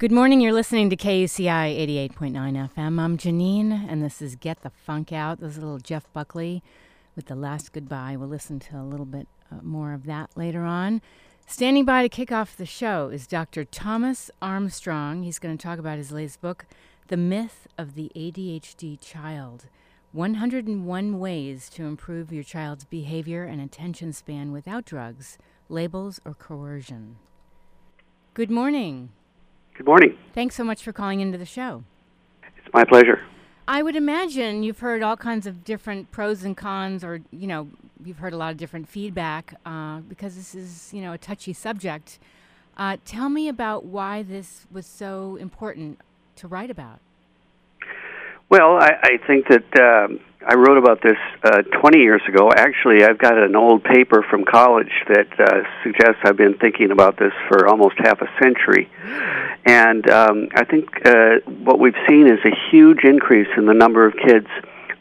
Good morning. You're listening to KUCI 88.9 FM. I'm Janine, and this is Get the Funk Out. This is little Jeff Buckley with The Last Goodbye. We'll listen to a little bit uh, more of that later on. Standing by to kick off the show is Dr. Thomas Armstrong. He's going to talk about his latest book, The Myth of the ADHD Child 101 Ways to Improve Your Child's Behavior and Attention Span Without Drugs, Labels, or Coercion. Good morning. Good morning. Thanks so much for calling into the show. It's my pleasure. I would imagine you've heard all kinds of different pros and cons, or you know, you've heard a lot of different feedback uh, because this is you know a touchy subject. Uh, tell me about why this was so important to write about. Well, I, I think that um, I wrote about this uh, 20 years ago. Actually, I've got an old paper from college that uh, suggests I've been thinking about this for almost half a century. And um, I think uh, what we've seen is a huge increase in the number of kids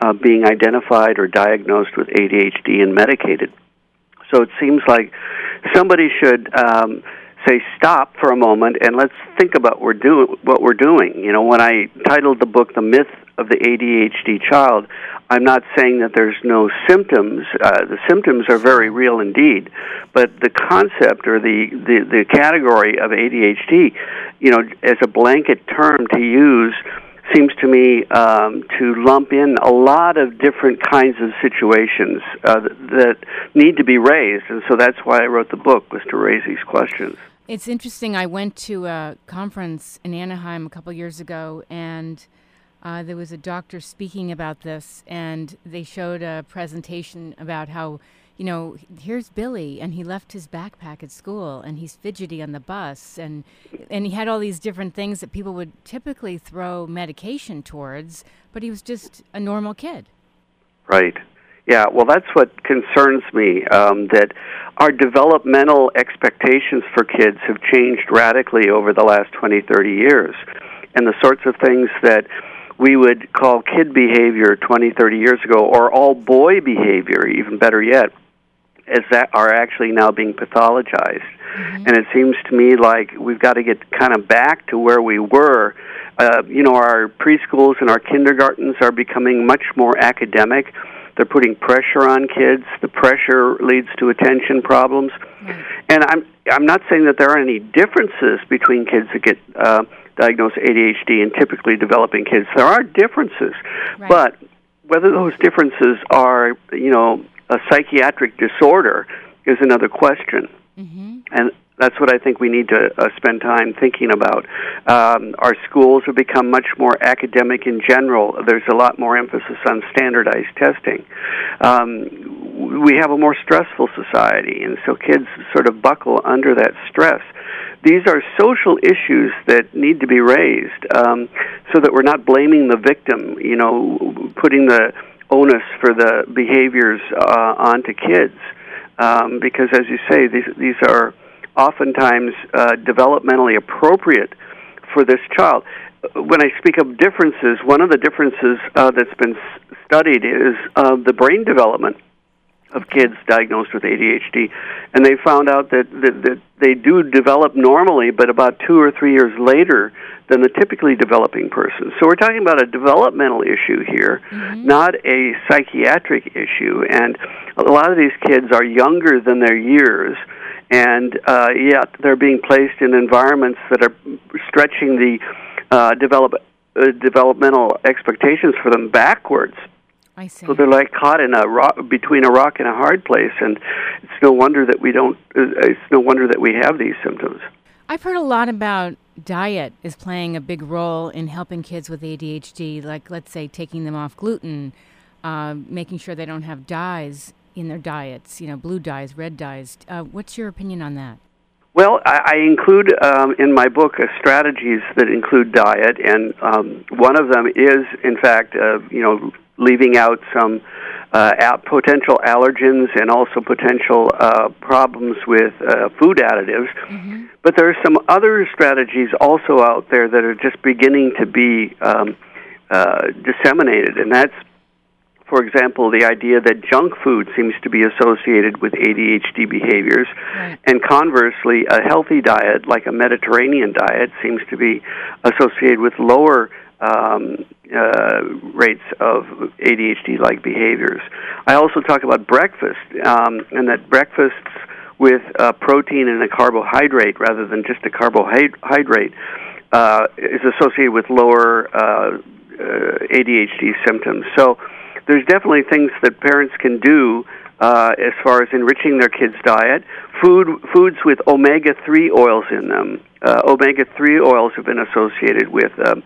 uh, being identified or diagnosed with ADHD and medicated. So it seems like somebody should um, say stop for a moment and let's think about we're do- what we're doing. You know, when I titled the book "The Myth of the ADHD Child," I'm not saying that there's no symptoms. Uh, the symptoms are very real indeed, but the concept or the, the the category of ADHD, you know, as a blanket term to use seems to me um, to lump in a lot of different kinds of situations uh, that, need to be raised, and so that's why I wrote the book was to raise these questions. It's interesting. I went to a conference in Anaheim a couple years ago, and uh, there was a doctor speaking about this, and they showed a presentation about how, you know, here's Billy, and he left his backpack at school, and he's fidgety on the bus, and and he had all these different things that people would typically throw medication towards, but he was just a normal kid. Right. Yeah, well, that's what concerns me. Um, that our developmental expectations for kids have changed radically over the last 20, 30 years. And the sorts of things that we would call kid behavior 20, 30 years ago, or all boy behavior, even better yet, as that are actually now being pathologized. Mm-hmm. And it seems to me like we've got to get kind of back to where we were. Uh, you know, our preschools and our kindergartens are becoming much more academic they're putting pressure on kids. The pressure leads to attention problems. Right. And I'm I'm not saying that there are any differences between kids that get uh, diagnosed ADHD and typically developing kids. There are differences, right. but whether those differences are you know a psychiatric disorder is another question. Mm-hmm. And that's what I think we need to uh, spend time thinking about. Um, our schools have become much more academic in general. There's a lot more emphasis on standardized testing. Um, we have a more stressful society, and so kids sort of buckle under that stress. These are social issues that need to be raised um, so that we're not blaming the victim, you know, putting the onus for the behaviors uh, onto kids. Um, because, as you say, these, these are oftentimes uh, developmentally appropriate for this child. When I speak of differences, one of the differences uh, that's been studied is uh, the brain development of kids diagnosed with ADHD, and they found out that, that, that they do develop normally, but about two or three years later than the typically developing person. So we're talking about a developmental issue here, mm-hmm. not a psychiatric issue. And a lot of these kids are younger than their years and uh, yet they're being placed in environments that are stretching the uh, develop, uh, developmental expectations for them backwards. I see. So they're like caught in a rock between a rock and a hard place, and it's no wonder that we don't. Uh, it's no wonder that we have these symptoms. I've heard a lot about diet is playing a big role in helping kids with ADHD. Like, let's say, taking them off gluten, uh, making sure they don't have dyes in their diets, you know, blue dyes, red dyes. Uh, what's your opinion on that? Well, I, I include um, in my book uh, strategies that include diet, and um, one of them is, in fact, uh, you know, leaving out some uh, potential allergens and also potential uh, problems with uh, food additives. Mm-hmm. But there are some other strategies also out there that are just beginning to be um, uh, disseminated, and that's For example, the idea that junk food seems to be associated with ADHD behaviors, Right. and conversely, a healthy diet, like a Mediterranean diet, seems to be associated with lower um, uh, rates of ADHD-like behaviors. I also talk about breakfast, um, and that breakfasts with uh, protein and a carbohydrate rather than just a carbohydrate uh, is associated with lower uh, uh, ADHD symptoms. So there's definitely things that parents can do uh, as far as enriching their kids' diet. Food foods with omega three oils in them. Omega three oils have been associated with um,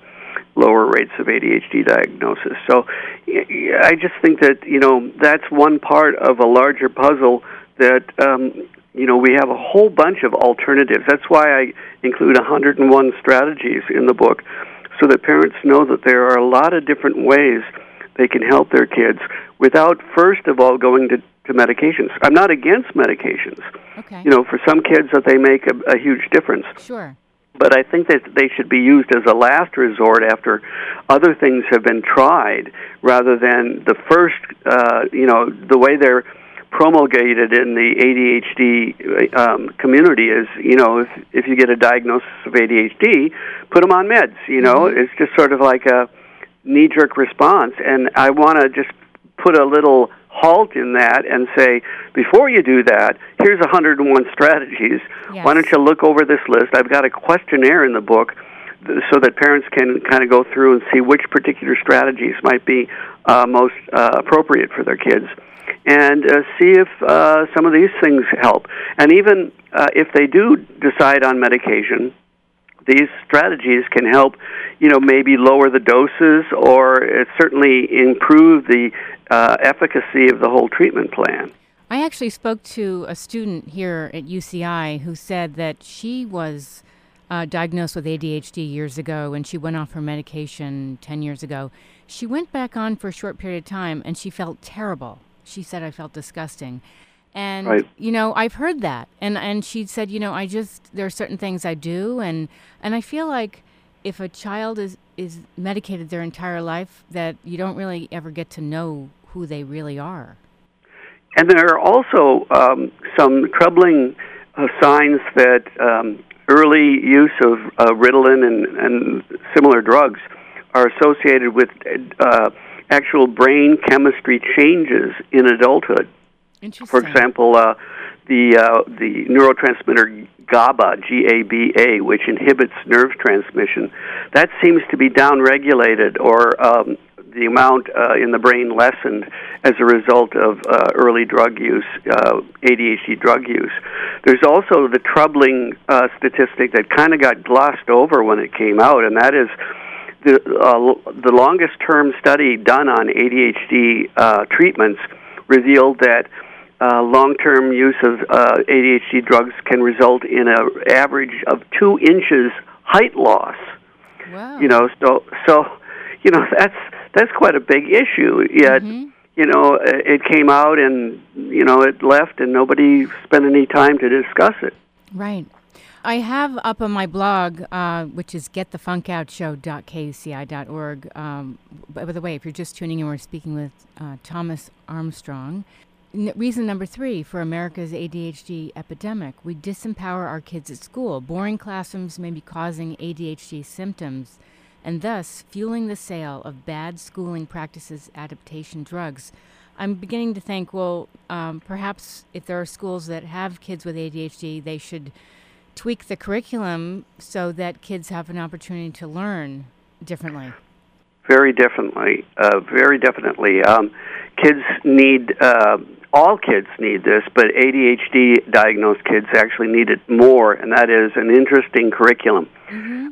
lower rates of ADHD diagnosis. So I just think that you know that's one part of a larger puzzle that um, you know we have a whole bunch of alternatives. That's why I include 101 strategies in the book, so that parents know that there are a lot of different ways they can help their kids without first of all going to, to medications. I'm not against medications. Okay. You know, for some kids that they make a, a huge difference Sure. But I think that they should be used as a last resort after other things have been tried, rather than the first. Uh, you know, the way they're promulgated in the ADHD um, community is, you know, if if you get a diagnosis of ADHD, put them on meds. You know, Mhm. it's just sort of like a knee-jerk response, and I want to just put a little halt in that and say, before you do that, here's 101 strategies. Yes. Why don't you look over this list? I've got a questionnaire in the book so that parents can kind of go through and see which particular strategies might be uh, most uh, appropriate for their kids. And uh, see if uh, some of these things help. And even uh, if they do decide on medication, these strategies can help, you know, maybe lower the doses or certainly improve the uh, efficacy of the whole treatment plan. I actually spoke to a student here at UCI who said that she was uh, diagnosed with ADHD years ago and she went off her medication 10 years ago. She went back on for a short period of time and she felt terrible. She said, I felt disgusting. And, Right. you know, I've heard that. And, and she said, you know, I just, there are certain things I do. And, and I feel like if a child is, is medicated their entire life, that you don't really ever get to know who they really are. And there are also um, some troubling uh, signs that um, early use of uh, Ritalin and, and similar drugs are associated with uh, actual brain chemistry changes in adulthood. For example, uh, the uh, the neurotransmitter GABA, G-A-B-A, which inhibits nerve transmission, that seems to be downregulated or um, the amount uh, in the brain lessened as a result of uh, early drug use, uh, ADHD drug use. There's also the troubling uh, statistic that kind of got glossed over when it came out, and that is the uh, the longest term study done on ADHD uh, treatments revealed that uh, long-term use of uh, ADHD drugs can result in an average of two inches height loss. Wow. You know, so so you know that's that's quite a big issue. Yet Mhm. you know it it came out and you know it left and nobody spent any time to discuss it. Right. I have up on my blog, uh, which is getthefunkoutshow.kuci.org. Um, by by the way, if you're just tuning in, we're speaking with uh, Thomas Armstrong. N- reason number three for America's ADHD epidemic we disempower our kids at school. Boring classrooms may be causing ADHD symptoms and thus fueling the sale of bad schooling practices, adaptation drugs. I'm beginning to think, well, um, perhaps if there are schools that have kids with ADHD, they should tweak the curriculum so that kids have an opportunity to learn differently. Very differently, uh, very definitely. Um, kids need uh, all kids need this, but ADHD diagnosed kids actually need it more, and that is an interesting curriculum.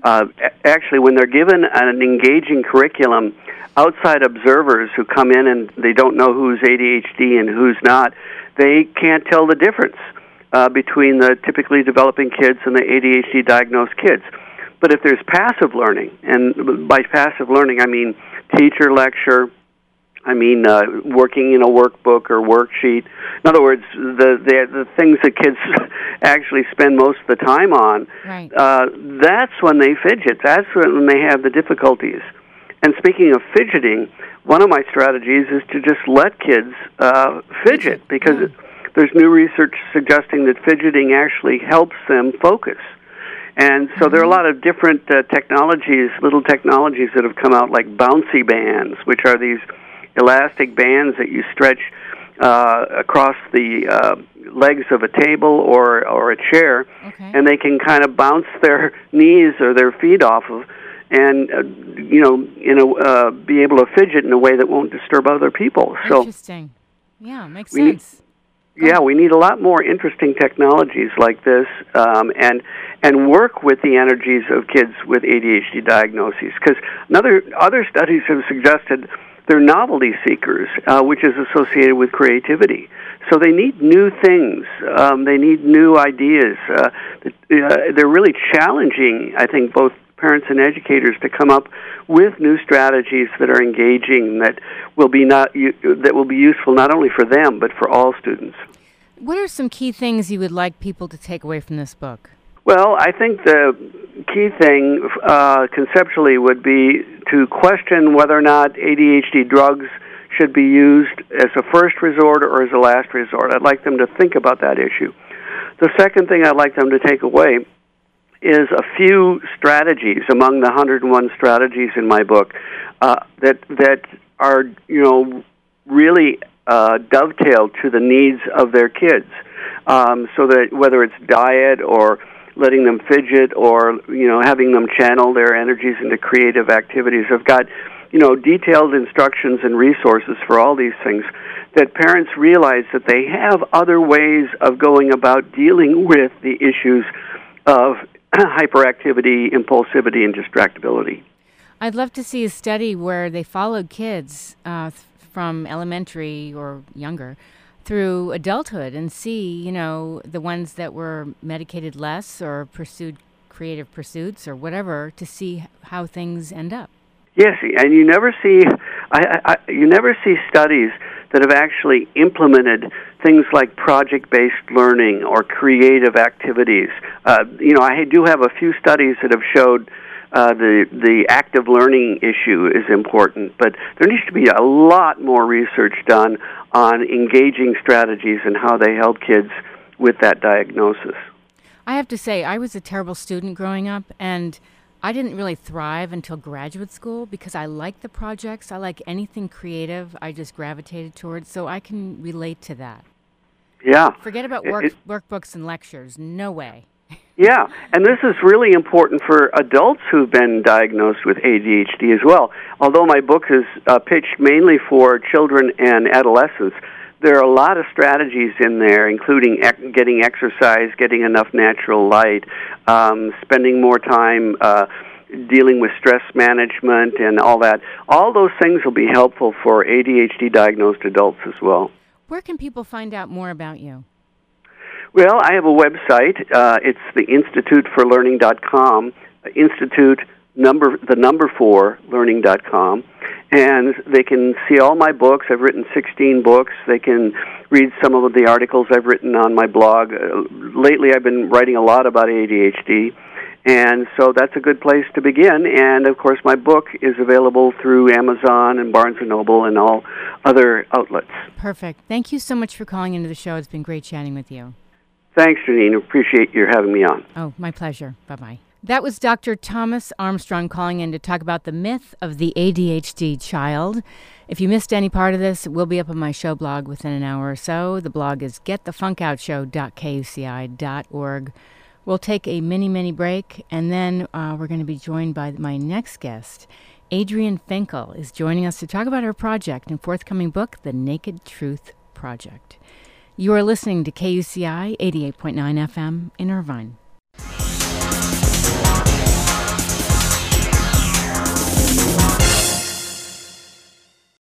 Uh, actually, when they're given an engaging curriculum, outside observers who come in and they don't know who's ADHD and who's not, they can't tell the difference uh, between the typically developing kids and the ADHD diagnosed kids. But if there's passive learning, and by passive learning I mean teacher lecture, I mean uh, working in a workbook or worksheet. In other words, the the, the things that kids actually spend most of the time on. Right. Uh, that's when they fidget. That's when they have the difficulties. And speaking of fidgeting, one of my strategies is to just let kids uh, fidget because yeah. there's new research suggesting that fidgeting actually helps them focus. And so there are a mm-hmm. lot of different uh, technologies, little technologies that have come out, like bouncy bands, which are these elastic bands that you stretch uh, across the uh, legs of a table or or a chair, okay. and they can kind of bounce their knees or their feet off of, and uh, you know, in a uh, be able to fidget in a way that won't disturb other people. So interesting. Yeah, makes sense. Need, yeah, we need a lot more interesting technologies like this, um, and and work with the energies of kids with ADHD diagnoses. Because another other studies have suggested they're novelty seekers, uh, which is associated with creativity. So they need new things. Um, they need new ideas. Uh, uh, they're really challenging, I think, both parents and educators to come up with new strategies that are engaging that will be not that will be useful not only for them but for all students. What are some key things you would like people to take away from this book? Well, I think the key thing uh, conceptually would be to question whether or not ADHD drugs should be used as a first resort or as a last resort. I'd like them to think about that issue. The second thing I'd like them to take away is a few strategies among the 101 strategies in my book uh, that that are you know really uh, dovetail to the needs of their kids. Um, so that whether it's diet or letting them fidget or you know having them channel their energies into creative activities. I've got you know detailed instructions and resources for all these things that parents realize that they have other ways of going about dealing with the issues of hyperactivity, impulsivity, and distractibility. I'd love to see a study where they followed kids uh, from elementary or younger through adulthood and see, you know, the ones that were medicated less or pursued creative pursuits or whatever to see how things end up. Yes, and you never see, I, I, you never see studies that have actually implemented things like project-based learning or creative activities. Uh, you know, I do have a few studies that have showed uh, the the active learning issue is important, but there needs to be a lot more research done on engaging strategies and how they help kids with that diagnosis. I have to say, I was a terrible student growing up, and I didn't really thrive until graduate school because I like the projects. I like anything creative. I just gravitated towards, so I can relate to that. Yeah. Forget about work, it, workbooks and lectures. No way. Yeah, and this is really important for adults who've been diagnosed with ADHD as well. Although my book is uh, pitched mainly for children and adolescents, there are a lot of strategies in there, including ec- getting exercise, getting enough natural light, um, spending more time uh, dealing with stress management, and all that. All those things will be helpful for ADHD diagnosed adults as well. Where can people find out more about you? Well, I have a website. Uh, it's the Institute for Learning.com. Institute number the number four learning.com and they can see all my books. I've written 16 books. They can read some of the articles i've written on my blog. Uh, lately i've been writing a lot about adhd and so that's a good place to begin. And of course my book is available through amazon and barnes and noble and all other outlets. Perfect. Thank you so much for calling into the show. It's been great chatting with you Thanks, Janine. Appreciate your having me on. Oh, my pleasure. Bye bye. That was Dr. Thomas Armstrong calling in to talk about the myth of the ADHD child. If you missed any part of this, it will be up on my show blog within an hour or so. The blog is getthefunkoutshow.kuci.org. We'll take a mini, mini break, and then uh, we're going to be joined by my next guest. Adrienne Finkel is joining us to talk about her project and forthcoming book, The Naked Truth Project. You are listening to KUCI 88.9 FM in Irvine.